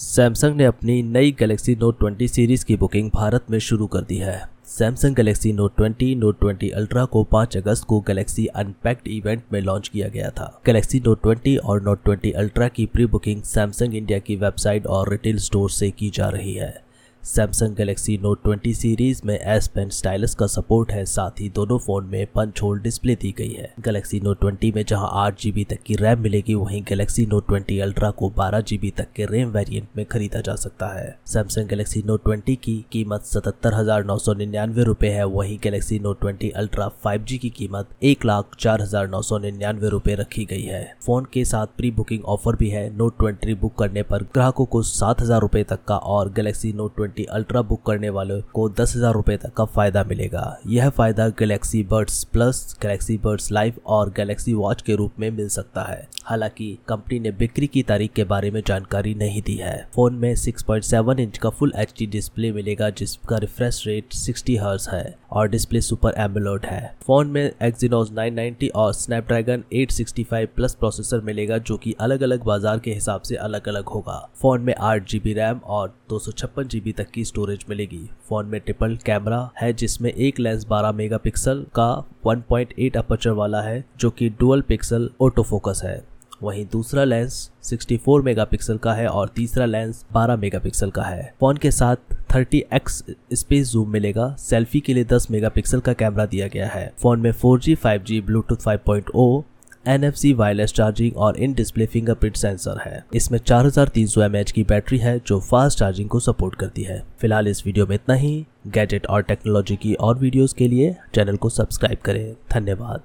Samsung ने अपनी नई गैलेक्सी नोट 20 सीरीज़ की बुकिंग भारत में शुरू कर दी है। Samsung Galaxy Note 20 Note 20 Ultra को 5 अगस्त को गैलेक्सी अनपैक्ड इवेंट में लॉन्च किया गया था। गैलेक्सी नोट 20 और नोट 20 अल्ट्रा की प्री बुकिंग सैमसंग इंडिया की वेबसाइट और रिटेल स्टोर से की जा रही है। सैमसंग गैलेक्सी नोट 20 सीरीज़ में एस पेन स्टाइलस का सपोर्ट है, साथ ही दोनों फ़ोन में पंच होल डिस्प्ले दी गई है। गैलेक्सी नोट 20 में जहाँ आठ जीबी तक की रैम मिलेगी, वहीं गैलेक्सी नोट 20 अल्ट्रा को बारह जीबी तक के रैम वेरिएंट में खरीदा जा सकता है। सैमसंग गैलेक्सी नोट ट्वेंटी की कीमत सतहत्तर हज़ार नौ सौ निन्यानवे रूपए है, वही Galaxy Note twenty Ultra five G की कीमत एक लाख चार हज़ार नौ सौ निन्यानवे रूपए रखी गई है। फ़ोन के साथ प्री बुकिंग ऑफ़र भी है। नोट ट्वेंटी बुक करने पर ग्राहकों को सात हज़ार रूपए तक का और Galaxy Note twenty Ultra book करने वालों को दस हज़ार रुपए तक का फ़ायदा मिलेगा। यह फ़ायदा Galaxy Buds plus Galaxy Buds Live और गैलेक्सी वॉच के रूप में मिल सकता है। हालाँकि कंपनी ने बिक्री की तारीख के बारे में जानकारी नहीं दी है। फ़ोन में 6.7 इंच का फुल एच डिस्प्ले मिलेगा जिसका रिफ्रेश रेट सिक्सटी हर्स है। और डिस्प्ले सुपर एम्बुलोड है। फ़ोन में Exynos 990 और स्नैपड्रैगन 865 प्लस प्रोसेसर मिलेगा, जो कि अलग अलग बाज़ार के हिसाब से अलग अलग होगा। फ़ोन में आठ जीबी रैम और दो जीबी तक की स्टोरेज मिलेगी। फ़ोन में ट्रिपल कैमरा है, जिसमें एक लेंस 12 मेगापिक्सल का 1.8 अपर्चर वाला है, जो कि डुअल पिक्सल ऑटो फोकस है। वहीं दूसरा लेंस 64 मेगापिक्सल का है और तीसरा लेंस 12 मेगापिक्सल का है। फ़ोन के साथ 30x स्पेस जूम मिलेगा। सेल्फी के लिए 10 मेगापिक्सल का कैमरा दिया गया है। फ़ोन में 4G, 5G, Bluetooth 5.0 N F C wireless charging और इन डिस्प्ले फिंगरप्रिंट सेंसर है। इसमें चार 4300 mAh की बैटरी है जो फास्ट चार्जिंग को सपोर्ट करती है। फ़िलहाल इस वीडियो में इतना ही। गैजेट और टेक्नोलॉजी की और वीडियोस के लिए चैनल को सब्सक्राइब करें। धन्यवाद।